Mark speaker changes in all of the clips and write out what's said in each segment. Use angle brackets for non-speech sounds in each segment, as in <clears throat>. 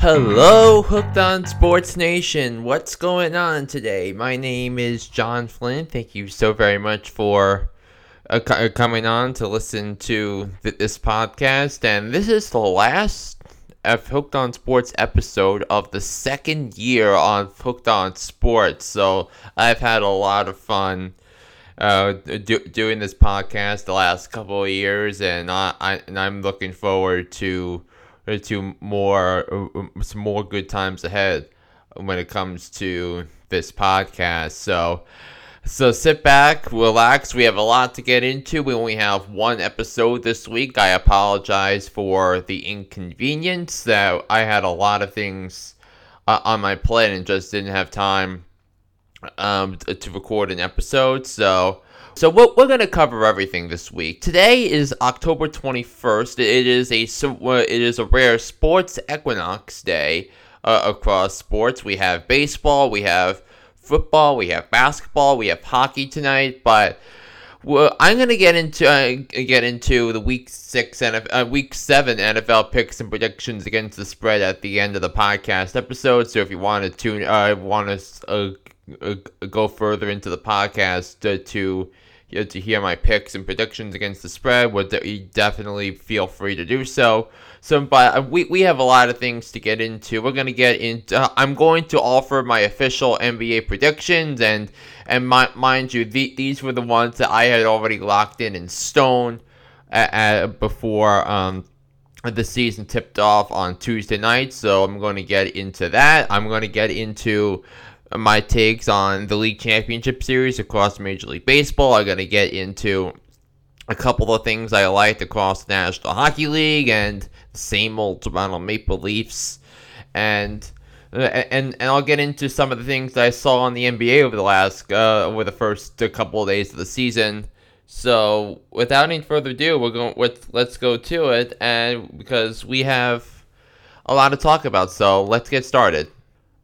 Speaker 1: Hello, Hooked on Sports Nation. What's going on today? My name is John Flynn. Thank you so very much for uh, uh, coming on to listen to th- this podcast. And this is the last of Hooked on Sports episode of the second year on Hooked on Sports. So I've had a lot of fun uh, do- doing this podcast the last couple of years, and I, I and I'm looking forward to to more uh, some more good times ahead when it comes to this podcast. So so sit back, relax. We have a lot to get into. We only have one episode this week. I apologize for the inconvenience that I had a lot of things uh, on my plate and just didn't have time um, to record an episode. So so we're, we're going to cover everything this week. Today is October 21st. It is a it is a rare sports equinox day uh, across sports. We have baseball, we have football, we have basketball, we have hockey tonight, but I'm gonna get into uh, get into the week six and uh, week seven NFL picks and predictions against the spread at the end of the podcast episode. So if you want to tune, uh, want to uh, uh, go further into the podcast to, to to hear my picks and predictions against the spread, would definitely feel free to do so. So, but uh, we, we have a lot of things to get into. We're gonna get into. Uh, I'm going to offer my official NBA predictions, and and my, mind you, the, these were the ones that I had already locked in in stone at, at, before um, the season tipped off on Tuesday night. So I'm going to get into that. I'm going to get into my takes on the league championship series across Major League Baseball. I'm going to get into a couple of things I liked across the National Hockey League and the same old Toronto Maple Leafs. And uh, and and I'll get into some of the things I saw on the NBA over the last uh, over the first couple of days of the season. So without any further ado, we're going with let's go to it, and because we have a lot to talk about, so let's get started.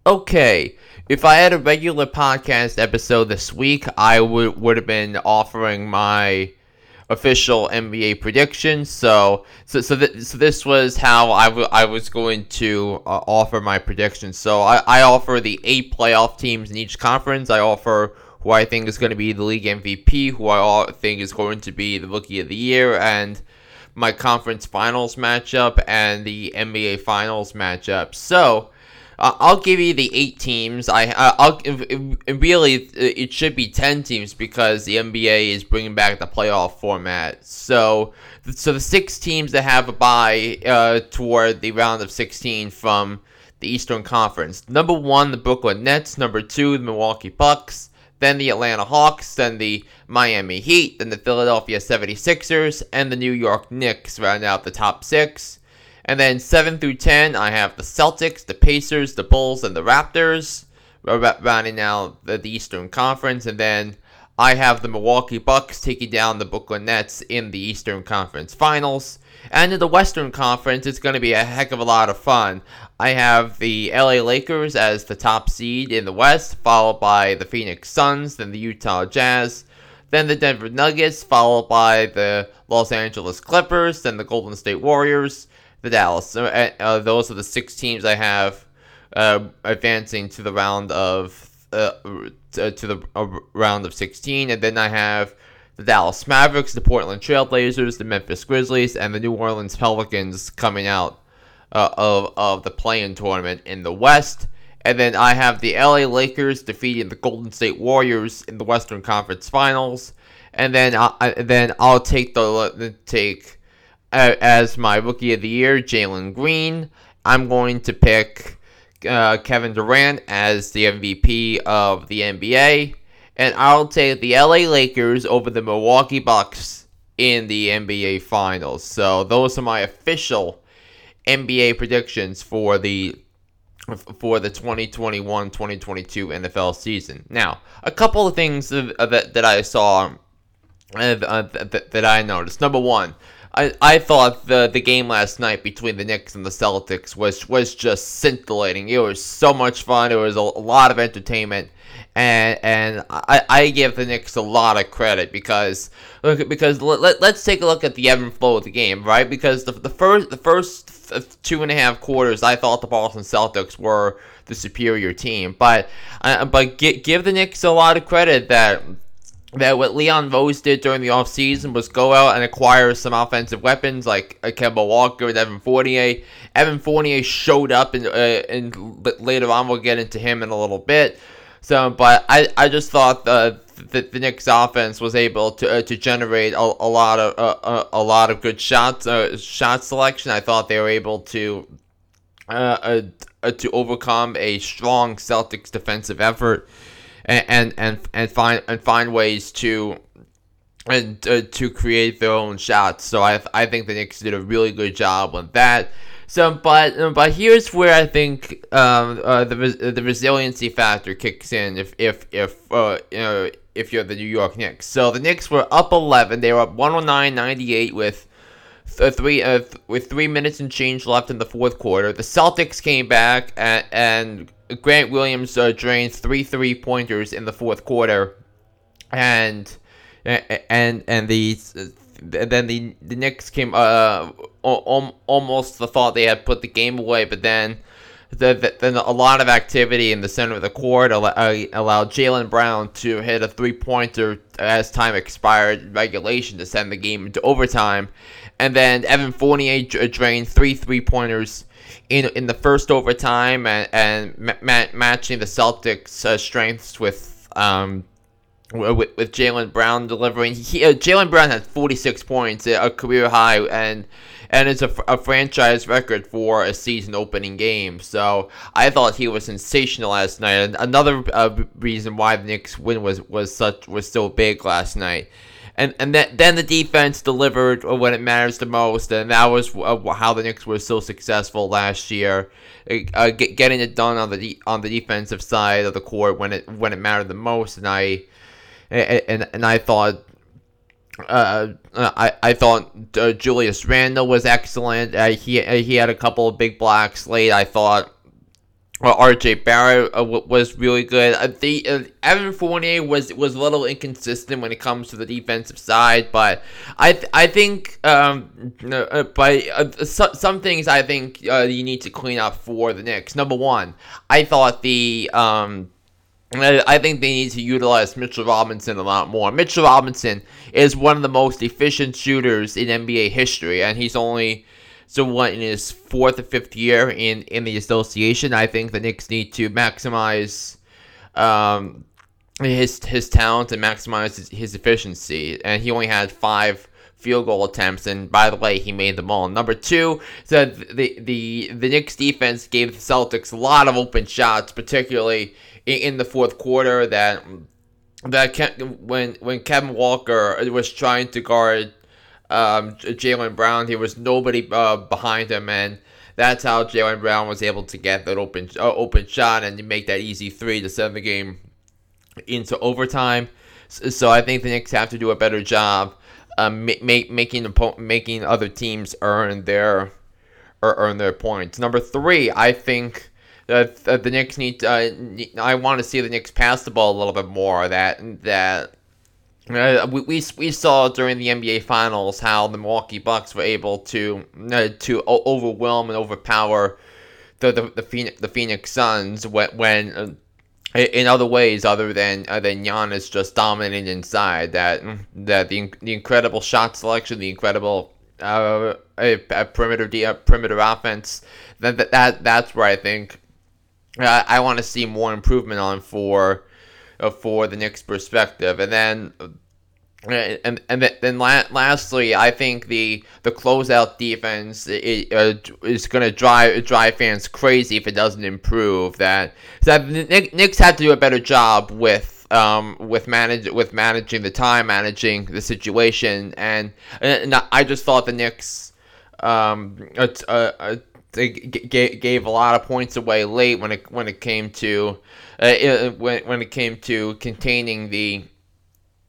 Speaker 1: Okay, if I had a regular podcast episode this week, I would would have been offering my official NBA predictions. So so so, th- so this was how I, w- I was going to uh, offer my predictions. So I, I offer the eight playoff teams in each conference. I offer who I think is going to be the league MVP, who I think is going to be the rookie of the year, and my conference finals matchup and the NBA finals matchup. So uh, I'll give you the eight teams. I uh, I'll really it should be ten teams because the NBA is bringing back the playoff format. So so the six teams that have a bye uh, toward the round of sixteen from the Eastern Conference. Number one, the Brooklyn Nets. Number two, the Milwaukee Bucks. Then the Atlanta Hawks, then the Miami Heat, then the Philadelphia 76ers, and the New York Knicks round out the top six. And then 7 through 10, I have the Celtics, the Pacers, the Bulls, and the Raptors, rounding out the, Eastern Conference. And then I have the Milwaukee Bucks taking down the Brooklyn Nets in the Eastern Conference Finals. And in the Western Conference, it's going to be a heck of a lot of fun. I have the LA Lakers as the top seed in the West, followed by the Phoenix Suns, then the Utah Jazz, then the Denver Nuggets, followed by the Los Angeles Clippers, then the Golden State Warriors, the Dallas. So, uh, uh, those are the six teams I have uh, advancing to the round of uh, to the uh, round of 16, and then I have the Dallas Mavericks, the Portland Trailblazers, the Memphis Grizzlies, and the New Orleans Pelicans coming out uh, of of the play-in tournament in the West. And then I have the LA Lakers defeating the Golden State Warriors in the Western Conference Finals. And then I, then I'll take the take as my rookie of the year, Jalen Green. I'm going to pick uh, Kevin Durant as the MVP of the NBA. And I'll take the LA Lakers over the Milwaukee Bucks in the NBA Finals. So those are my official NBA predictions for the for the 2021-2022 NFL season. Now, a couple of things that, that I saw uh, that, that I noticed. Number one, I, I thought the the game last night between the Knicks and the Celtics was was just scintillating. It was so much fun. It was a, a lot of entertainment, and and I, I give the Knicks a lot of credit because because let, let's take a look at the ebb and flow of the game, right? Because the, the first the first two and a half quarters, I thought the Boston Celtics were the superior team, but uh, but give, give the Knicks a lot of credit that that what Leon Rose did during the offseason was go out and acquire some offensive weapons like uh, Kemba Walker and Evan Fournier. Evan Fournier showed up, and, uh, and later on we'll get into him in a little bit. So, but I, I just thought the, the, the Knicks offense was able to uh, to generate a, a lot of uh, a, a lot of good shots uh, shot selection. I thought they were able to uh, uh, to overcome a strong Celtics defensive effort and and and, find and find ways to and uh, to create their own shots. So I I think the Knicks did a really good job with that. So, but but here's where I think um, uh, the the resiliency factor kicks in if if if uh, you know if you're the New York Knicks. So the Knicks were up 11. They were up 109-98 with th- three uh, th- with three minutes and change left in the fourth quarter. The Celtics came back and, and Grant Williams uh, drained three three pointers in the fourth quarter, and and and the then the the Knicks came uh almost the thought they had put the game away, but then. The, then a lot of activity in the center of the court uh, allowed Jaylen Brown to hit a three-pointer as time expired regulation to send the game into overtime, and then Evan Fournier drained three three-pointers in in the first overtime and, and ma- matching the Celtics' uh, strengths with um, with, with Jaylen Brown delivering. Uh, Jaylen Brown had 46 points, a career high, and and it's a, a franchise record for a season opening game. So I thought he was sensational last night. And another uh, reason why the Knicks win was was such was so big last night. And and then then the defense delivered when it matters the most, and that was uh, how the Knicks were so successful last year, uh, get, getting it done on the on the defensive side of the court when it when it mattered the most. And I and and I thought uh, I I thought uh, Julius Randle was excellent. Uh, he he had a couple of big blocks late. I thought well, R.J. Barrett uh, was really good. Uh, the uh, Evan Fournier was was a little inconsistent when it comes to the defensive side, but I th- I think um, uh, but uh, so, some things I think uh, you need to clean up for the Knicks. Number one, I thought the um, I think they need to utilize Mitchell Robinson a lot more. Mitchell Robinson is one of the most efficient shooters in NBA history, and he's only so what in his fourth or fifth year in in the association. I think the Knicks need to maximize um, his his talent and maximize his, his efficiency. And he only had five field goal attempts, and by the way, he made them all. Number two, so the the the Knicks defense gave the Celtics a lot of open shots, particularly in the fourth quarter that that when when Kemba Walker was trying to guard um, Jaylen Brown, there was nobody uh, behind him, and that's how Jaylen Brown was able to get that open uh, open shot and make that easy three to send the game into overtime. So, so I think the Knicks have to do a better job uh, ma- making making other teams earn their or earn their points. Number three, I think the, the Knicks need, uh, I want to see the Knicks pass the ball a little bit more. That that uh, we, we, we saw during the NBA Finals how the Milwaukee Bucks were able to uh, to overwhelm and overpower the the, the Phoenix the Phoenix Suns when when. Uh, in other ways, other than uh, than Giannis just dominating inside, that that the the incredible shot selection, the incredible uh, a, a perimeter a perimeter offense, that, that that that's where I think uh, I want to see more improvement on for uh, for the Knicks perspective, and then. Uh, and and then lastly, I think the the closeout defense is, uh, is going to drive drive fans crazy if it doesn't improve. That that the Knicks have to do a better job with um, with manage with managing the time, managing the situation, and, and I just thought the Knicks um, uh, uh, they g- gave a lot of points away late when it when it came to uh, when when it came to containing the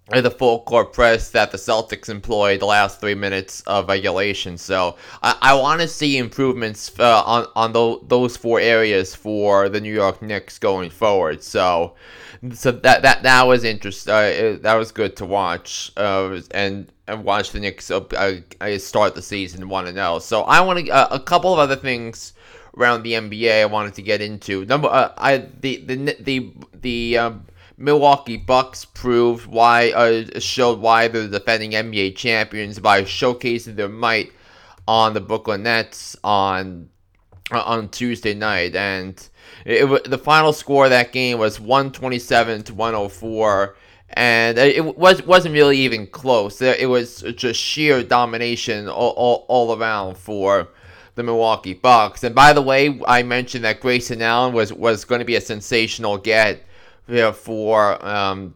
Speaker 1: the full court press that the Celtics employed the last three minutes of regulation. So I, I want to see improvements uh, on on the, those four areas for the New York Knicks going forward. So so that that that was interesting. Uh, that was good to watch uh, and and watch the Knicks uh, uh start the season one and zero. So I want to uh, a couple of other things around the NBA I wanted to get into. Number uh, I the the the the um, Milwaukee Bucks proved why uh, showed why they're defending NBA champions by showcasing their might on the Brooklyn Nets on uh, on Tuesday night, and it, it, the final score of that game was 127 to 104, and it was wasn't really even close. It was just sheer domination all, all, all around for the Milwaukee Bucks. And by the way, I mentioned that Grayson Allen was was going to be a sensational get for um,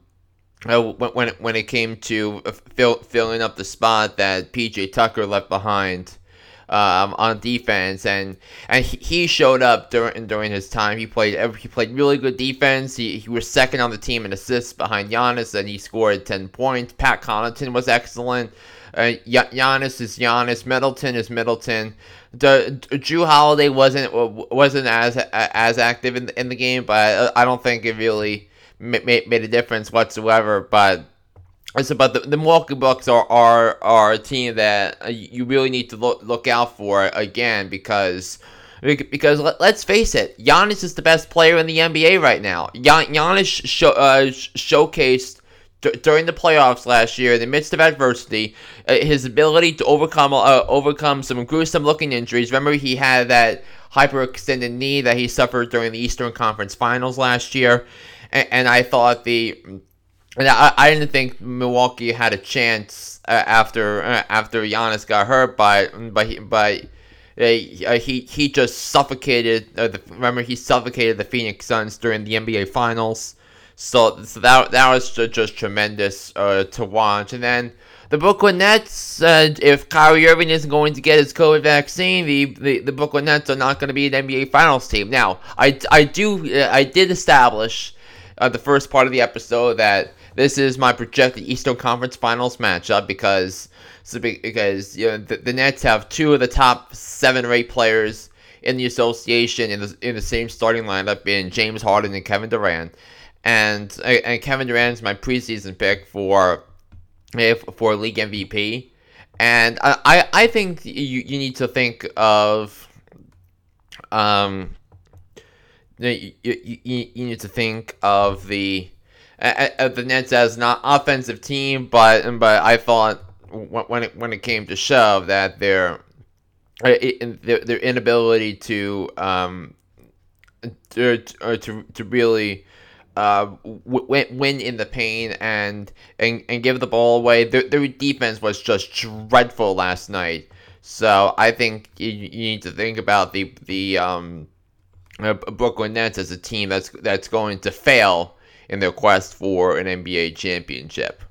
Speaker 1: uh, when when it came to fill, filling up the spot that PJ Tucker left behind um, on defense, and and he showed up during during his time. He played he played really good defense. He, he was second on the team in assists behind Giannis, and he scored ten points. Pat Connaughton was excellent. Uh, Giannis is Giannis. Middleton is Middleton. The, Jrue Holiday wasn't wasn't as as active in the, in the game, but I don't think it really made, made a difference whatsoever. But it's about the, the Milwaukee Bucks are, are are a team that uh, you really need to look look out for again because because let, us face it, Giannis is the best player in the NBA right now. Gian, Giannis uh, showcased D- during the playoffs last year, in the midst of adversity, uh, his ability to overcome uh, overcome some gruesome looking injuries. Remember, he had that hyperextended knee that he suffered during the Eastern Conference Finals last year, and, I thought the I, I didn't think Milwaukee had a chance uh, after uh, after Giannis got hurt, but but but. Uh, he he just suffocated. Uh, the, remember, he suffocated the Phoenix Suns during the NBA Finals. So, so that that was just tremendous uh, to watch. And then the Brooklyn Nets, if Kyrie Irving isn't going to get his COVID vaccine, the, the, the Brooklyn Nets are not going to be an NBA Finals team. Now, I, I do I did establish uh, the first part of the episode that this is my projected Eastern Conference Finals matchup because because you know, the, the Nets have two of the top seven or eight players in the association in the in the same starting lineup in James Harden and Kevin Durant. And and Kevin Durant is my preseason pick for for league MVP, and I I think you you need to think of um you, you, you need to think of the the Nets as not offensive team, but but I thought when it when it came to shove that their their, their inability to um to, to, to really uh, win, win in the pain and, and and give the ball away. Their, their defense was just dreadful last night. So I think you, you need to think about the the um, uh, Brooklyn Nets as a team that's that's going to fail in their quest for an NBA championship.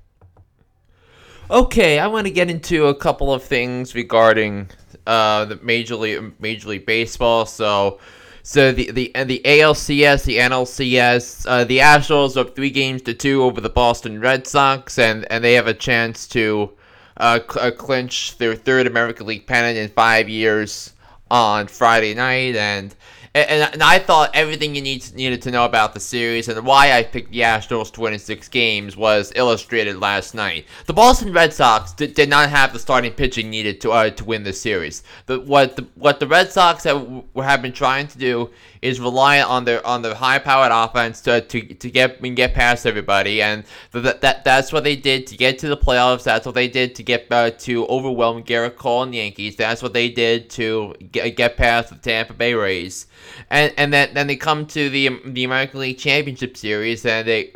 Speaker 1: Okay, I want to get into a couple of things regarding uh, the Major League Major League Baseball. So so the the the ALCS, the NLCS, uh, the Astros are three games to two over the Boston Red Sox, and and they have a chance to uh, cl- uh, clinch their third American League pennant in five years on Friday night, and and, and I thought everything you need needed to know about the series and why I picked the Astros to win in six games was illustrated last night. The Boston Red Sox did, did not have the starting pitching needed to uh, to win the series. The, what the what the Red Sox have, have been trying to do is rely on their on their high powered offense to, to, to get get past everybody, and that, that that's what they did to get to the playoffs. That's what they did to get uh, to overwhelm Gerrit Cole and the Yankees. That's what they did to get, get past the Tampa Bay Rays, and and then then they come to the the American League Championship Series, and they.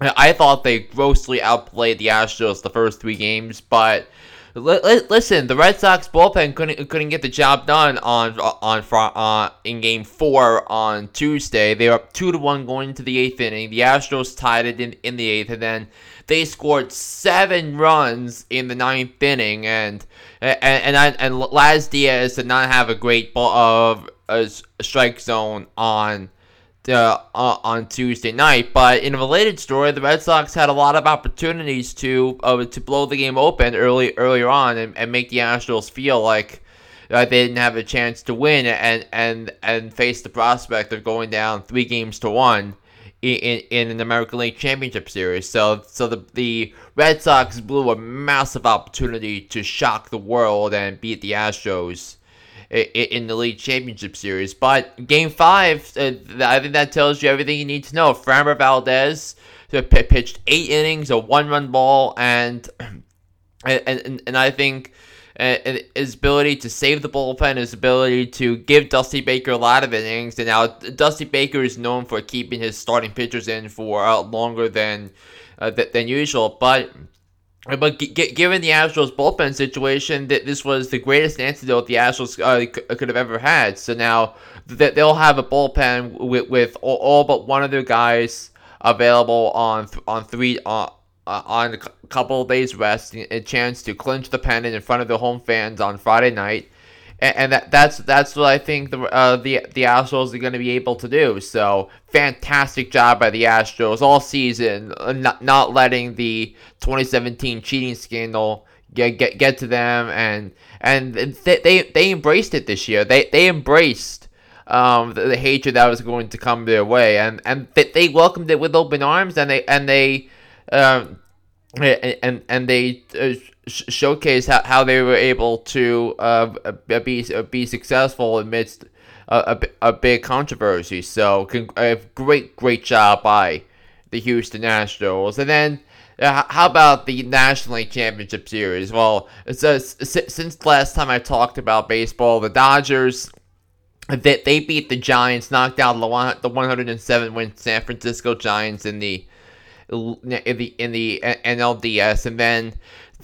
Speaker 1: I thought they grossly outplayed the Astros the first three games, but listen, the Red Sox bullpen couldn't couldn't get the job done on on uh, in Game Four on Tuesday. They were up two to one going into the eighth inning. The Astros tied it in in the eighth, and then they scored seven runs in the ninth inning. And and and, I, and Laz Diaz did not have a great ball of a strike zone on uh, on Tuesday night. But in a related story, the Red Sox had a lot of opportunities to uh, to blow the game open early earlier on and, and make the Astros feel like uh, they didn't have a chance to win and and and face the prospect of going down three games to one. In, in an American League Championship Series, so so the the Red Sox blew a massive opportunity to shock the world and beat the Astros in the league championship series. But game five, uh, I think that tells you everything you need to know. Framber Valdez pitched eight innings, a one-run ball, <clears throat> and and and, I think. Uh, his ability to save the bullpen, his ability to give Dusty Baker a lot of innings, and now Dusty Baker is known for keeping his starting pitchers in for uh, longer than uh, th- than usual. But but g- given the Astros bullpen situation, that this was the greatest antidote the Astros uh, c- could have ever had. So now that they'll have a bullpen with, with all, all, but one of their guys available on th- on three uh, uh, on a couple days rest, a chance to clinch the pennant in front of the home fans on Friday night and, and that that's that's what I think the uh, the the Astros are going to be able to do. So fantastic job by the Astros all season, uh, not not letting the 2017 cheating scandal get get get to them, and and they they, they embraced it this year. They they embraced. Um, the, the hatred that was going to come their way, and and they, they welcomed it with open arms, and they and they um, and and they uh, showcase how, how they were able to uh, be be successful amidst a, a, a big controversy. So, a great great job by the Houston Astros. And then, uh, how about the National League Championship Series? Well, says, since last time I talked about baseball, the Dodgers. They, they beat the Giants, knocked out the 107 win San Francisco Giants in the in the in the NLDS, and then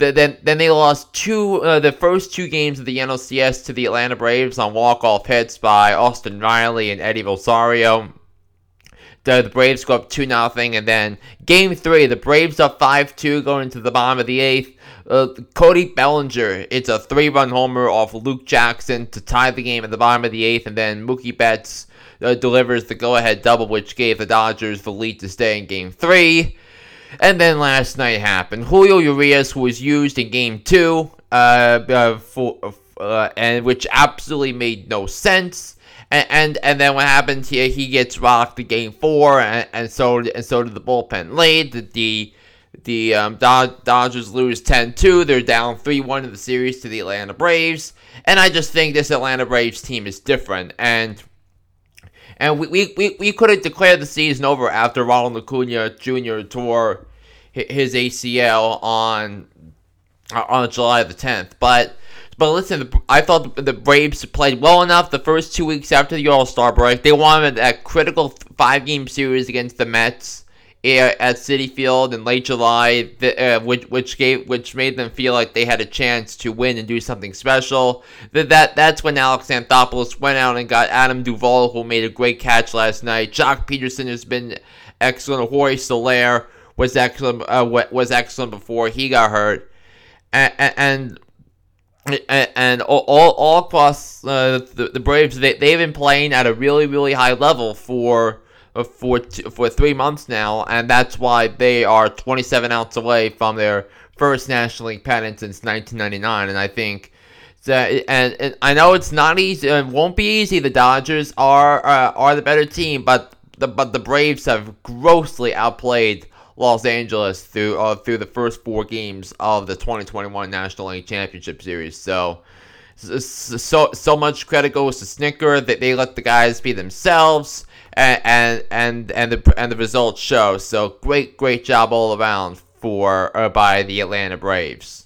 Speaker 1: then then they lost two uh, the first two games of the NLCS to the Atlanta Braves on walk off hits by Austin Riley and Eddie Rosario. The, the Braves go up two nothing, and then game three, the Braves up five two going into the bottom of the eighth. Uh, Cody Bellinger, it's a three run homer off Luke Jackson to tie the game at the bottom of the eighth, and then Mookie Betts uh, delivers the go ahead double, which gave the Dodgers the lead to stay in game three. And then last night happened. Julio Urias was used in game two, uh, uh, for, uh, and which absolutely made no sense. And, and and then what happens here? He gets rocked in game four, and, and so and so did the bullpen late. The the, the um, Dodgers lose 10-2. They're down 3-1 in the series to the Atlanta Braves. And I just think this Atlanta Braves team is different. And and we, we, we, we could have declared the season over after Ronald Acuna Jr. tore his ACL on on July the 10th. But but listen, I thought the Braves played well enough the first two weeks after the All Star break. They won that critical five game series against the Mets at Citi Field in late July, uh, which which gave which made them feel like they had a chance to win and do something special. That, that that's when Alex Anthopoulos went out and got Adam Duvall, who made a great catch last night. Joc Pederson has been excellent. Jorge Soler was excellent. Uh, was excellent before he got hurt, and. and and, all, all across uh, the, the Braves, they, they've been playing at a really, really high level for for t- for three months now, and that's why they are 27 outs away from their first National League pennant since 1999. And I think that, and, and I know it's not easy, it won't be easy. The Dodgers are uh, are the better team, but the but the Braves have grossly outplayed Los Angeles through uh, through the first four games of the 2021 National League Championship Series. So. So so much credit goes to Snitker that they let the guys be themselves and and and, the and the results show. So great great job all around for uh, by the Atlanta Braves.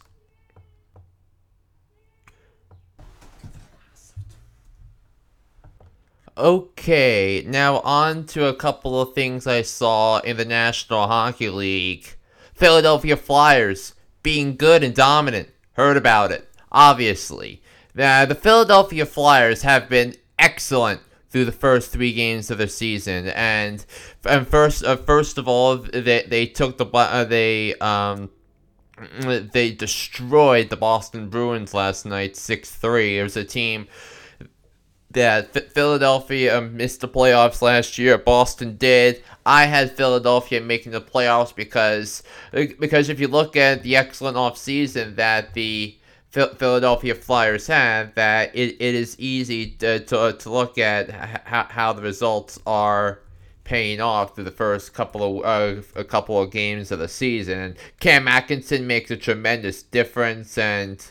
Speaker 1: Okay, now on to a couple of things I saw in the National Hockey League. Philadelphia Flyers being good and dominant. Heard about it, obviously. Now, the Philadelphia Flyers have been excellent through the first three games of the season. And and first uh, first of all, they they took the uh, they um they destroyed the Boston Bruins last night 6-3. It was a team that Philadelphia missed the playoffs last year. Boston did. I had Philadelphia making the playoffs because because if you look at the excellent offseason that the Philadelphia Flyers have that it, it is easy to, to, to look at how, how the results are paying off through the first couple of uh, a couple of games of the season. And Cam Atkinson makes a tremendous difference, and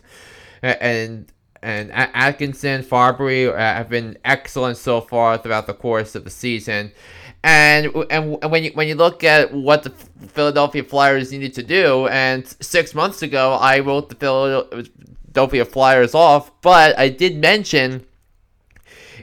Speaker 1: and and Atkinson, Farabee uh, have been excellent so far throughout the course of the season. And, and when you when you look at what the Philadelphia Flyers needed to do, and six months ago I wrote the Philadelphia Flyers off, but I did mention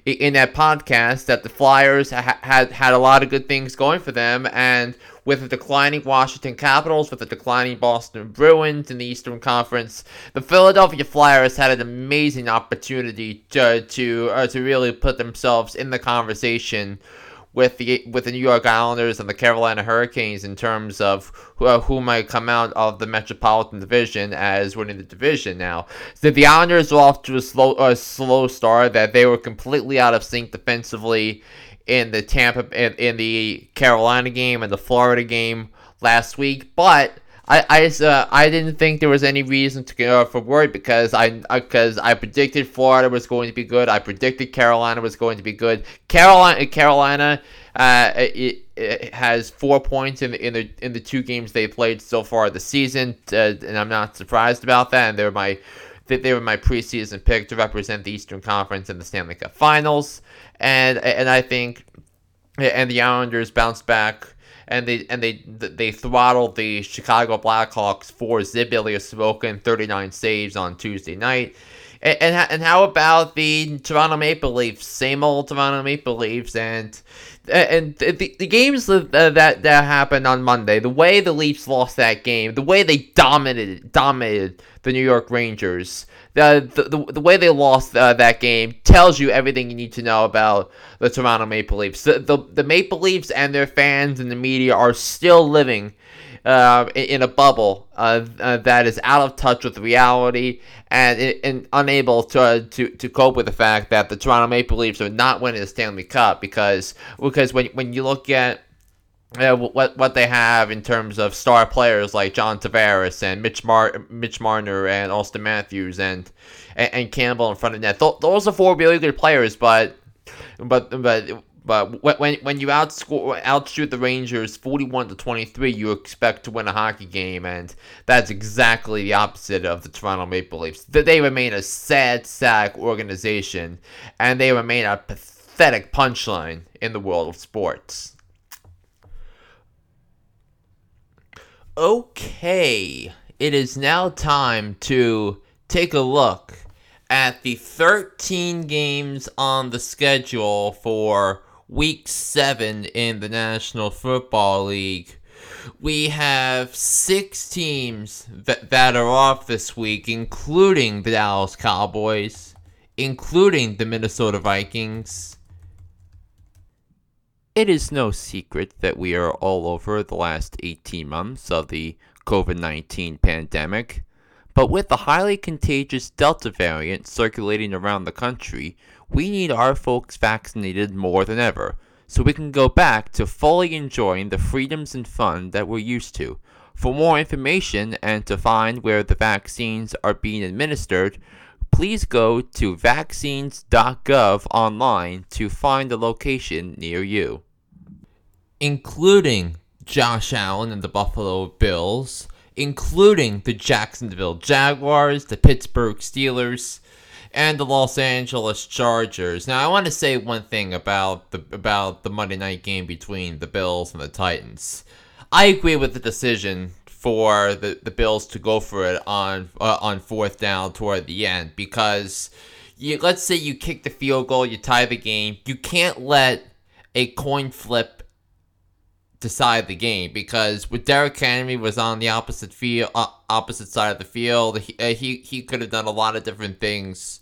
Speaker 1: in that podcast that the Flyers ha- had had a lot of good things going for them, and with the declining Washington Capitals, with the declining Boston Bruins in the Eastern Conference, the Philadelphia Flyers had an amazing opportunity to to uh, to really put themselves in the conversation with the with the New York Islanders and the Carolina Hurricanes in terms of who, uh, who might come out of the Metropolitan Division as winning the division. Now, so the Islanders were off to a slow a slow start that they were completely out of sync defensively in the Tampa in, in the Carolina game and the Florida game last week, but I I, uh, I didn't think there was any reason to uh, for worry because I because I, I predicted Florida was going to be good. I predicted Carolina was going to be good. Carolina Carolina uh, it, it has four points in the, in the in the two games they played so far this season, uh, and I'm not surprised about that. And they're my they were my preseason pick to represent the Eastern Conference in the Stanley Cup Finals, and and I think and the Islanders bounced back and they and they they throttled the Chicago Blackhawks for Zib Smokin 39 saves on Tuesday night. And, and, and how about the Toronto Maple Leafs? Same old Toronto Maple Leafs, and and the, the games that, that that happened on Monday, the way the Leafs lost that game, the way they dominated dominated the New York Rangers, the the, the way they lost uh, that game tells you everything you need to know about the Toronto Maple Leafs. The, the, the Maple Leafs and their fans and the media are still living uh, in, a bubble uh, uh, that is out of touch with reality and, and unable to, to to cope with the fact that the Toronto Maple Leafs are not winning the Stanley Cup because because when when you look at uh, what what they have in terms of star players like John Tavares and Mitch Mar- Mitch Marner and Auston Matthews and, and, and Campbell in front of net. Th- those are four really good players, but but but but when when you outscore outshoot the Rangers forty one to twenty three, you expect to win a hockey game, and that's exactly the opposite of the Toronto Maple Leafs. They remain a sad sack organization, and they remain a pathetic punchline in the world of sports. Okay, it is now time to take a look at the 13 games on the schedule for week 7 in the National Football League. We have six teams that, that are off this week, including the Dallas Cowboys, including the Minnesota Vikings, it is no secret that we are all over the last 18 months of the COVID 19 pandemic, but with the highly contagious Delta variant circulating around the country, we need our folks vaccinated more than ever so we can go back to fully enjoying the freedoms and fun that we're used to. For more information and to find where the vaccines are being administered, please go to vaccines.gov online to find a location near you. Including Josh Allen and the Buffalo Bills, including the Jacksonville Jaguars, the Pittsburgh Steelers, and the Los Angeles Chargers. Now, I want to say one thing about the about the Monday night game between the Bills and the Titans. I agree with the decision for the, the Bills to go for it on uh, on fourth down toward the end because you let's say you kick the field goal, you tie the game, you can't let a coin flip decide the game because with Derrick Henry was on the opposite field, uh, opposite side of the field, he uh, he, he could have done a lot of different things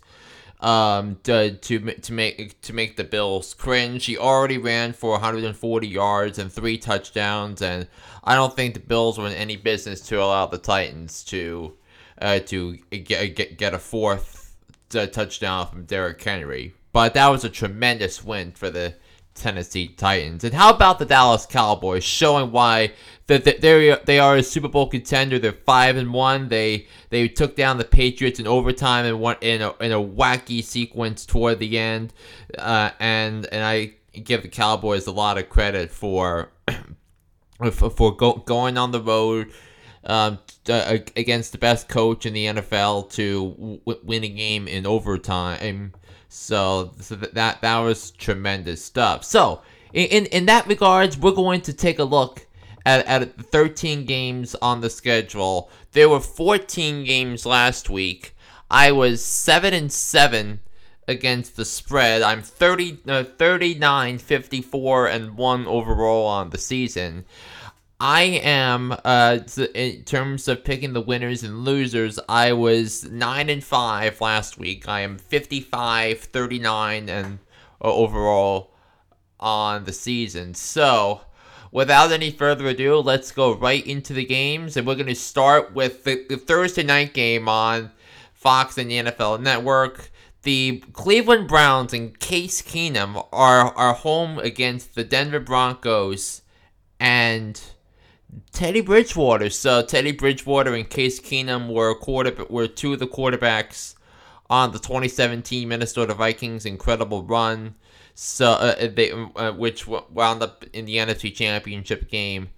Speaker 1: um to to to make to make the Bills cringe. He already ran for 140 yards and three touchdowns, and I don't think the Bills were in any business to allow the Titans to uh, to get, get get a fourth uh, touchdown from Derrick Henry. but that was a tremendous win for the Tennessee Titans. And how about the Dallas Cowboys showing why that they they are a Super Bowl contender. They're five and one. They they took down the Patriots in overtime and went in a, in a wacky sequence toward the end. Uh, and and I give the Cowboys a lot of credit for <clears throat> for, for go, going on the road. Um, uh, against the best coach in the NFL to w- win a game in overtime. So, so that that was tremendous stuff. So, in in that regards, we're going to take a look at, at 13 games on the schedule. There were 14 games last week. I was 7 and 7 against the spread. I'm 30 uh, 39 54 and 1 overall on the season. I am uh in terms of picking the winners and losers, I was 9 and 5 last week. I am 55 39 and uh, overall on the season. So, without any further ado, let's go right into the games and we're going to start with the, the Thursday night game on Fox and the NFL Network. The Cleveland Browns and Case Keenum are are home against the Denver Broncos and Teddy Bridgewater. So Teddy Bridgewater and Case Keenum were quarter were two of the quarterbacks on the 2017 Minnesota Vikings incredible run. So uh, they uh, which wound up in the NFC Championship game.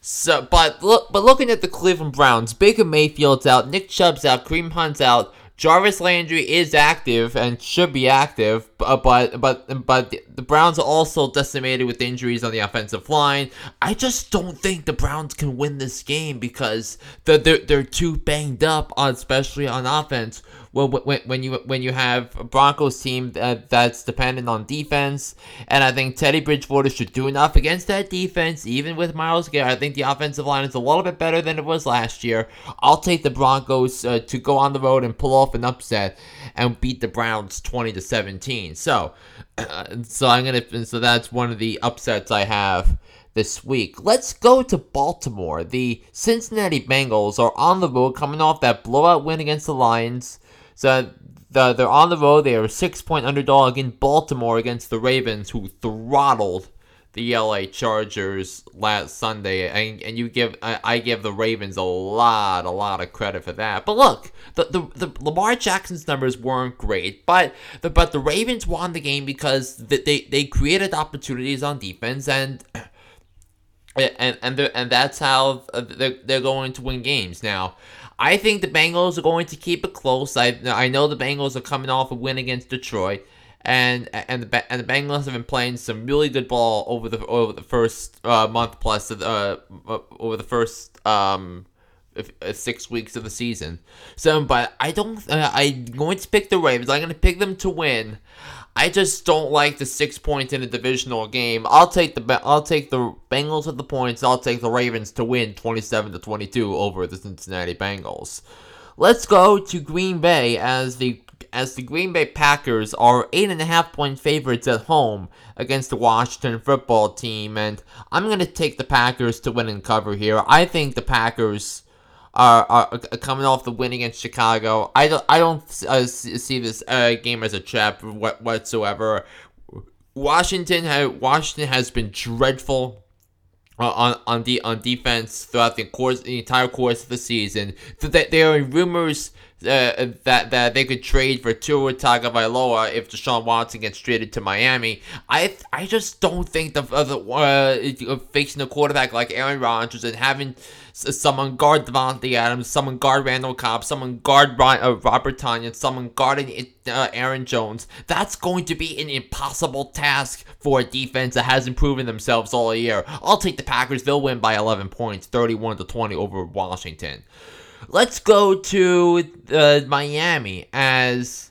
Speaker 1: So, but look, but looking at the Cleveland Browns, Baker Mayfield's out, Nick Chubb's out, Kareem Hunt's out, Jarvis Landry is active and should be active, but but but the Browns are also decimated with injuries on the offensive line. I just don't think the Browns can win this game because they're they're, they're too banged up, on, especially on offense well, when, when you when you have a Broncos team that, that's dependent on defense, and I think Teddy Bridgewater should do enough against that defense, even with Myles Garrett. I think the offensive line is a little bit better than it was last year. I'll take the Broncos uh, to go on the road and pull off an upset and beat the Browns twenty to seventeen. So, uh, <clears throat> so I'm gonna so that's one of the upsets I have this week. Let's go to Baltimore. The Cincinnati Bengals are on the road coming off that blowout win against the Lions. So the, they're on the road. They are a six point underdog in Baltimore against the Ravens, who throttled the LA Chargers last Sunday, and, and you give I, I, give the Ravens a lot, a lot of credit for that. But look, the, the, the Lamar Jackson's numbers weren't great, but the but the Ravens won the game because they they created opportunities on defense and. And and and that's how they're, they're going to win games. Now, I think the Bengals are going to keep it close. I I know the Bengals are coming off a win against Detroit, and and the and the Bengals have been playing some really good ball over the over the first uh, month plus uh, uh over the first um uh, six weeks of the season. So, but I don't. Uh, I'm going to pick the Ravens. I'm going to pick them to win. I just don't like the six points in a divisional game. I'll take the I'll take the Bengals with the points. I'll take the Ravens to win 27 to 22 over the Cincinnati Bengals. Let's go to Green Bay as the as the Green Bay Packers are eight and a half point favorites at home against the Washington football team, and I'm gonna take the Packers to win and cover here. I think the Packers are, are coming off the win against Chicago. I don't I don't uh, see this uh, game as a trap whatsoever. Washington ha- Washington has been dreadful on on the on defense throughout the course the entire course of the season. That there are rumors uh, that that they could trade for Tua Tagovailoa if Deshaun Watson gets traded to Miami. I I just don't think the, uh, the uh, facing a quarterback like Aaron Rodgers and having someone guard Davante Adams, someone guard Randall Cobb, someone guard uh, Robert Tonyan, someone guarding uh, Aaron Jones. That's going to be an impossible task for a defense that hasn't proven themselves all year. I'll take the Packers. They'll win by 11 points, 31 to 20 over Washington. Let's go to uh, Miami as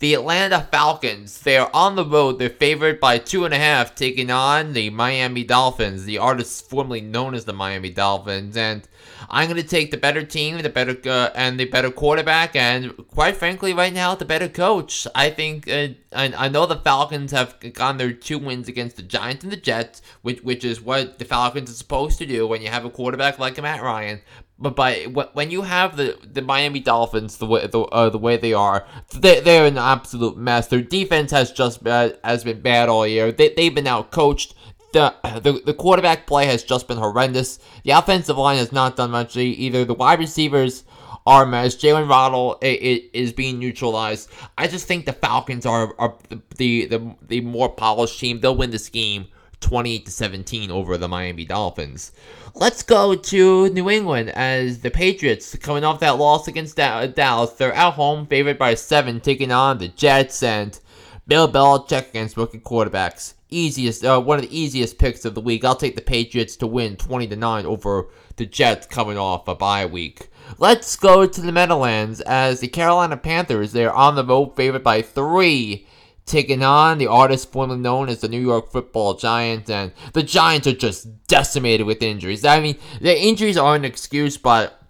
Speaker 1: the Atlanta Falcons. They're on the road. They're favored by two and a half, taking on the Miami Dolphins, the artists formerly known as the Miami Dolphins. And I'm going to take the better team, the better uh, and the better quarterback, and quite frankly, right now, the better coach. I think uh, I, I know the Falcons have gotten their two wins against the Giants and the Jets, which which is what the Falcons are supposed to do when you have a quarterback like Matt Ryan. But by when you have the, the Miami Dolphins the way the, uh, the way they are, they they're an absolute mess. Their defense has just been, has been bad all year. They they've been out coached. The, the the quarterback play has just been horrendous. The offensive line has not done much either. The wide receivers are mess. Jaylen Waddle is being neutralized. I just think the Falcons are are the the the more polished team. They'll win this game 28 to 17 over the Miami Dolphins. Let's go to New England as the Patriots coming off that loss against Dallas. They're at home, favored by seven, taking on the Jets and Bill Belichick against rookie quarterbacks. Easiest, uh, one of the easiest picks of the week. I'll take the Patriots to win 20 to 9 over the Jets coming off a bye week. Let's go to the Meadowlands as the Carolina Panthers. They're on the road, favored by three taking on the artist formerly known as the New York Football Giants, and the Giants are just decimated with injuries. I mean, the injuries are an excuse, but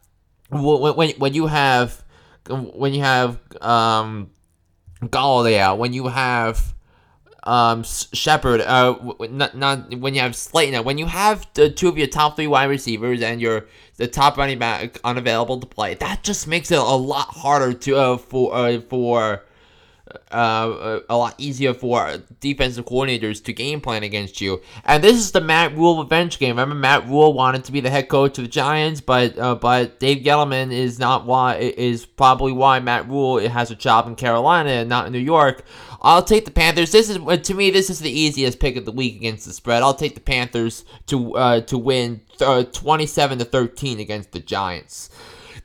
Speaker 1: when when, when you have when you have um, Golladay out, when you have um, Shepard, uh, not, not when you have Slayton out, when you have the two of your top three wide receivers and your the top running back unavailable to play, that just makes it a lot harder to uh, for uh, for uh, a lot easier for defensive coordinators to game plan against you. And this is the Matt Rhule revenge game. Remember, Matt Rhule wanted to be the head coach of the Giants, but uh, but Dave Gettleman is not why is probably why Matt Rhule has a job in Carolina and not in New York. I'll take the Panthers. This is to me this is the easiest pick of the week against the spread. I'll take the Panthers to uh, to win uh, 27 to 13 against the Giants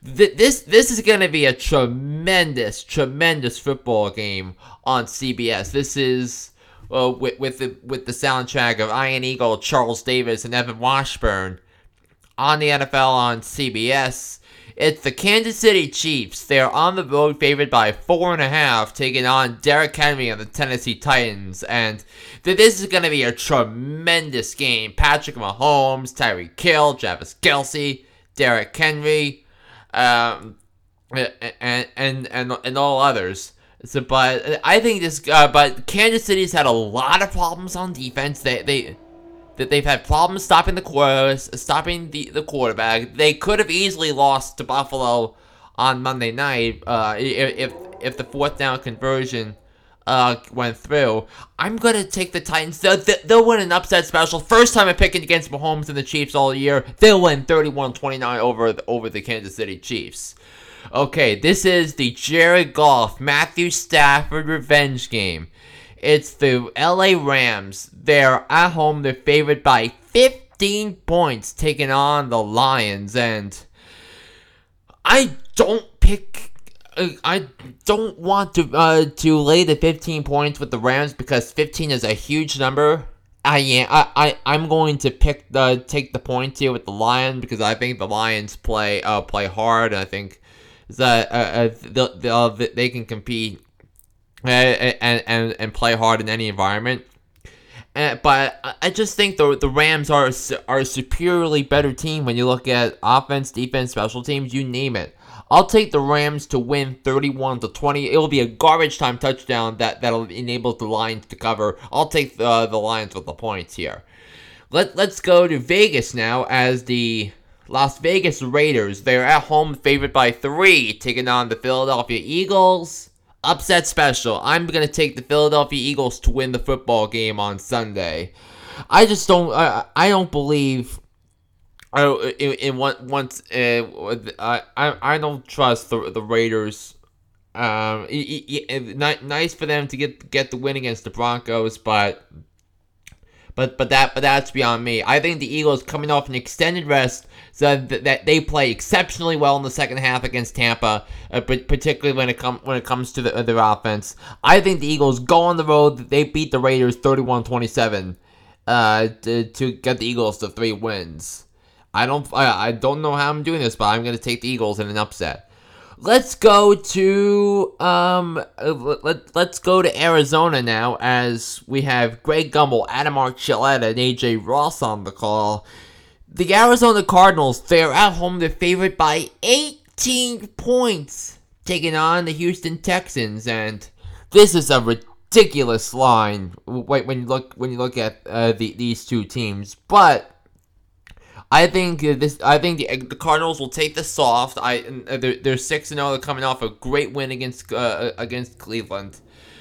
Speaker 1: this this is going to be a tremendous, tremendous football game on CBS. This is uh, with with the with the soundtrack of Ian Eagle, Charles Davis, and Evan Washburn on the NFL on CBS. It's the Kansas City Chiefs. They're on the road, favored by four and a half, taking on Derrick Henry and the Tennessee Titans. And this is going to be a tremendous game. Patrick Mahomes, Tyreek Hill, Travis Kelce, Derrick Henry um, and and and and all others. So, but I think this. Uh, but Kansas City's had a lot of problems on defense. They they that they've had problems stopping the stopping the the quarterback. They could have easily lost to Buffalo on Monday night uh, if if the fourth down conversion uh, went through. I'm gonna take the Titans. They'll, they'll win an upset special. First time I'm picking against Mahomes and the Chiefs all year. They'll win 31-29 over the, over the Kansas City Chiefs. Okay, this is the Jared Goff Matthew Stafford revenge game. It's the LA Rams. They're at home. They're favored by 15 points, taking on the Lions, and I don't pick I don't want to uh, to lay the 15 points with the Rams because 15 is a huge number. I am I, I I'm going to pick the take the points here with the Lions because I think the Lions play uh play hard. and I think that uh, uh, uh they can compete uh, and and and play hard in any environment. Uh, but I just think the the Rams are are a superiorly better team when you look at offense, defense, special teams, you name it. I'll take the Rams to win 31 to 20. It will be a garbage time touchdown that that'll enable the Lions to cover. I'll take the, the Lions with the points here. Let let's go to Vegas now as the Las Vegas Raiders. They're at home favored by 3 taking on the Philadelphia Eagles. Upset special. I'm going to take the Philadelphia Eagles to win the football game on Sunday. I just don't I, I don't believe Oh, in, in one, once uh, I I don't trust the the Raiders. Um, it, it, nice for them to get get the win against the Broncos, but but but that but that's beyond me. I think the Eagles coming off an extended rest, so that, that they play exceptionally well in the second half against Tampa, uh, particularly when it comes when it comes to the, their offense. I think the Eagles go on the road. They beat the Raiders 31-27 uh, to, to get the Eagles to three wins. I don't I, I don't know how I'm doing this, but I'm gonna take the Eagles in an upset. Let's go to um let, let's go to Arizona now as we have Greg Gumbel, Adam Archuleta, and AJ Ross on the call. The Arizona Cardinals, they're at home, they're favored by 18 points, taking on the Houston Texans, and this is a ridiculous line. When you look when you look at uh, the, these two teams, but I think this. I think the, the Cardinals will take the soft. I they're, they're six and zero. They're coming off a great win against uh, against Cleveland.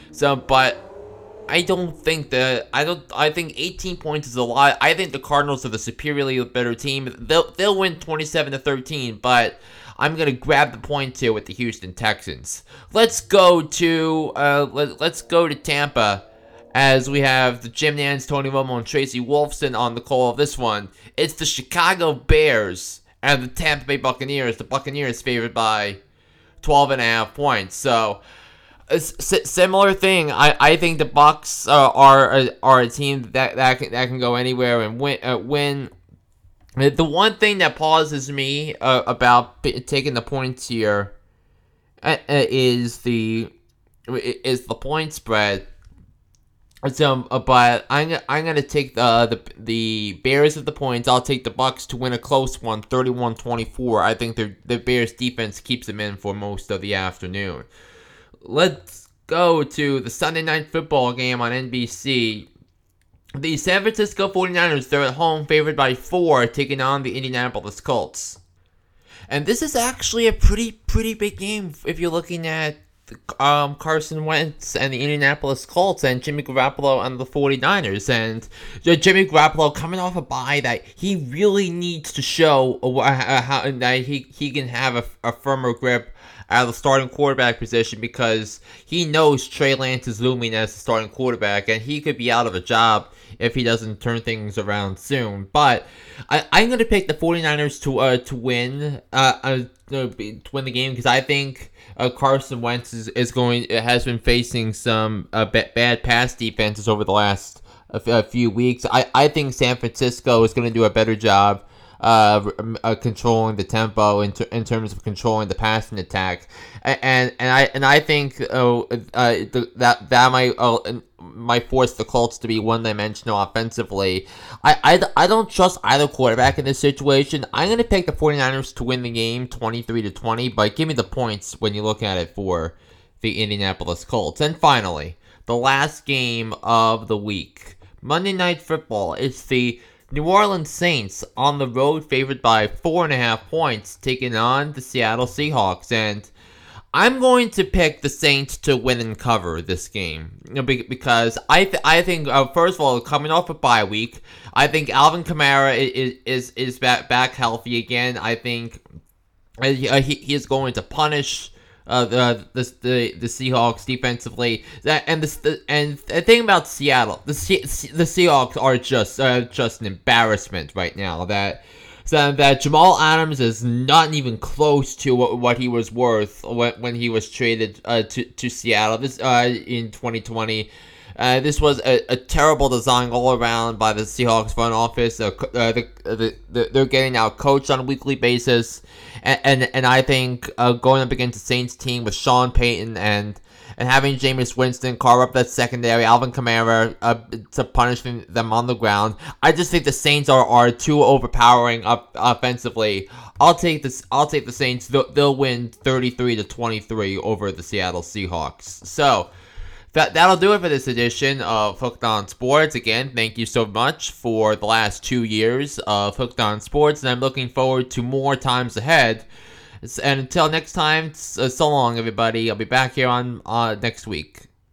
Speaker 1: So, but I don't think that I don't. I think 18 points is a lot. I think the Cardinals are the superiorly better team. They'll they'll win 27 to 13, but. I'm gonna grab the points here with the Houston Texans. Let's go to uh, let, let's go to Tampa as we have the Jim Nantz, Tony Romo, and Tracy Wolfson on the call of this one. It's the Chicago Bears and the Tampa Bay Buccaneers. The Buccaneers favored by 12 and a half points. So, similar thing. I, I think the Bucks uh, are are a team that that can, that can go anywhere and win uh, win. The one thing that pauses me uh, about p- taking the points here uh, uh, is the is the point spread so, uh, but I'm I'm gonna take the the the Bears at the points. I'll take the Bucks to win a close one, 31-24. I think the the Bears defense keeps them in for most of the afternoon. Let's go to the Sunday night football game on NBC. The San Francisco 49ers, they're at home favored by 4 taking on the Indianapolis Colts. And this is actually a pretty pretty big game if you're looking at um, Carson Wentz and the Indianapolis Colts and Jimmy Garoppolo and the 49ers. And Jimmy Garoppolo coming off a bye that he really needs to show how, that he, he can have a, a firmer grip at the starting quarterback position because he knows Trey Lance is looming as the starting quarterback and he could be out of a job if he doesn't turn things around soon. But I, I'm going to pick the 49ers to uh, to win uh, uh, to win the game because I think uh, Carson Wentz is, is going has been facing some uh, b- bad pass defenses over the last a, few weeks. I, I think San Francisco is going to do a better job uh, uh, controlling the tempo in, ter- in terms of controlling the passing attack, and and I and I think oh uh, that that might uh, might force the Colts to be one dimensional offensively. I, I, I don't trust either quarterback in this situation. I'm gonna pick the 49ers to win the game 23 to 20, but give me the points when you look at it for the Indianapolis Colts. And finally, the last game of the week. Monday Night Football. It's the New Orleans Saints on the road, favored by four and a half points, taking on the Seattle Seahawks. And I'm going to pick the Saints to win and cover this game because I th- I think uh, first of all coming off a bye week, I think Alvin Kamara is is is back back healthy again. I think uh, he, uh, he is going to punish uh, the, the the Seahawks defensively. That and the, and the thing about Seattle, the the Seahawks are just uh, just an embarrassment right now. That that Jamal Adams is not even close to what, what he was worth when, when he was traded uh, to to Seattle this uh, in 2020. Uh, this was a, a, terrible design all around by the Seahawks front office. Uh, the, the, the, they're getting out coached on a weekly basis, and and, and I think uh, going up against the Saints team with Sean Payton and and having Jameis Winston carve up that secondary, Alvin Kamara uh, to punish them on the ground. I just think the Saints are, are too overpowering up offensively. I'll take this. I'll take the Saints. They'll, they'll win 33 to 23 over the Seattle Seahawks. So that that'll do it for this edition of Hooked on Sports. Again, thank you so much for the last two years of Hooked on Sports, and I'm looking forward to more times ahead. And until next time, so long, everybody. I'll be back here on uh, next week.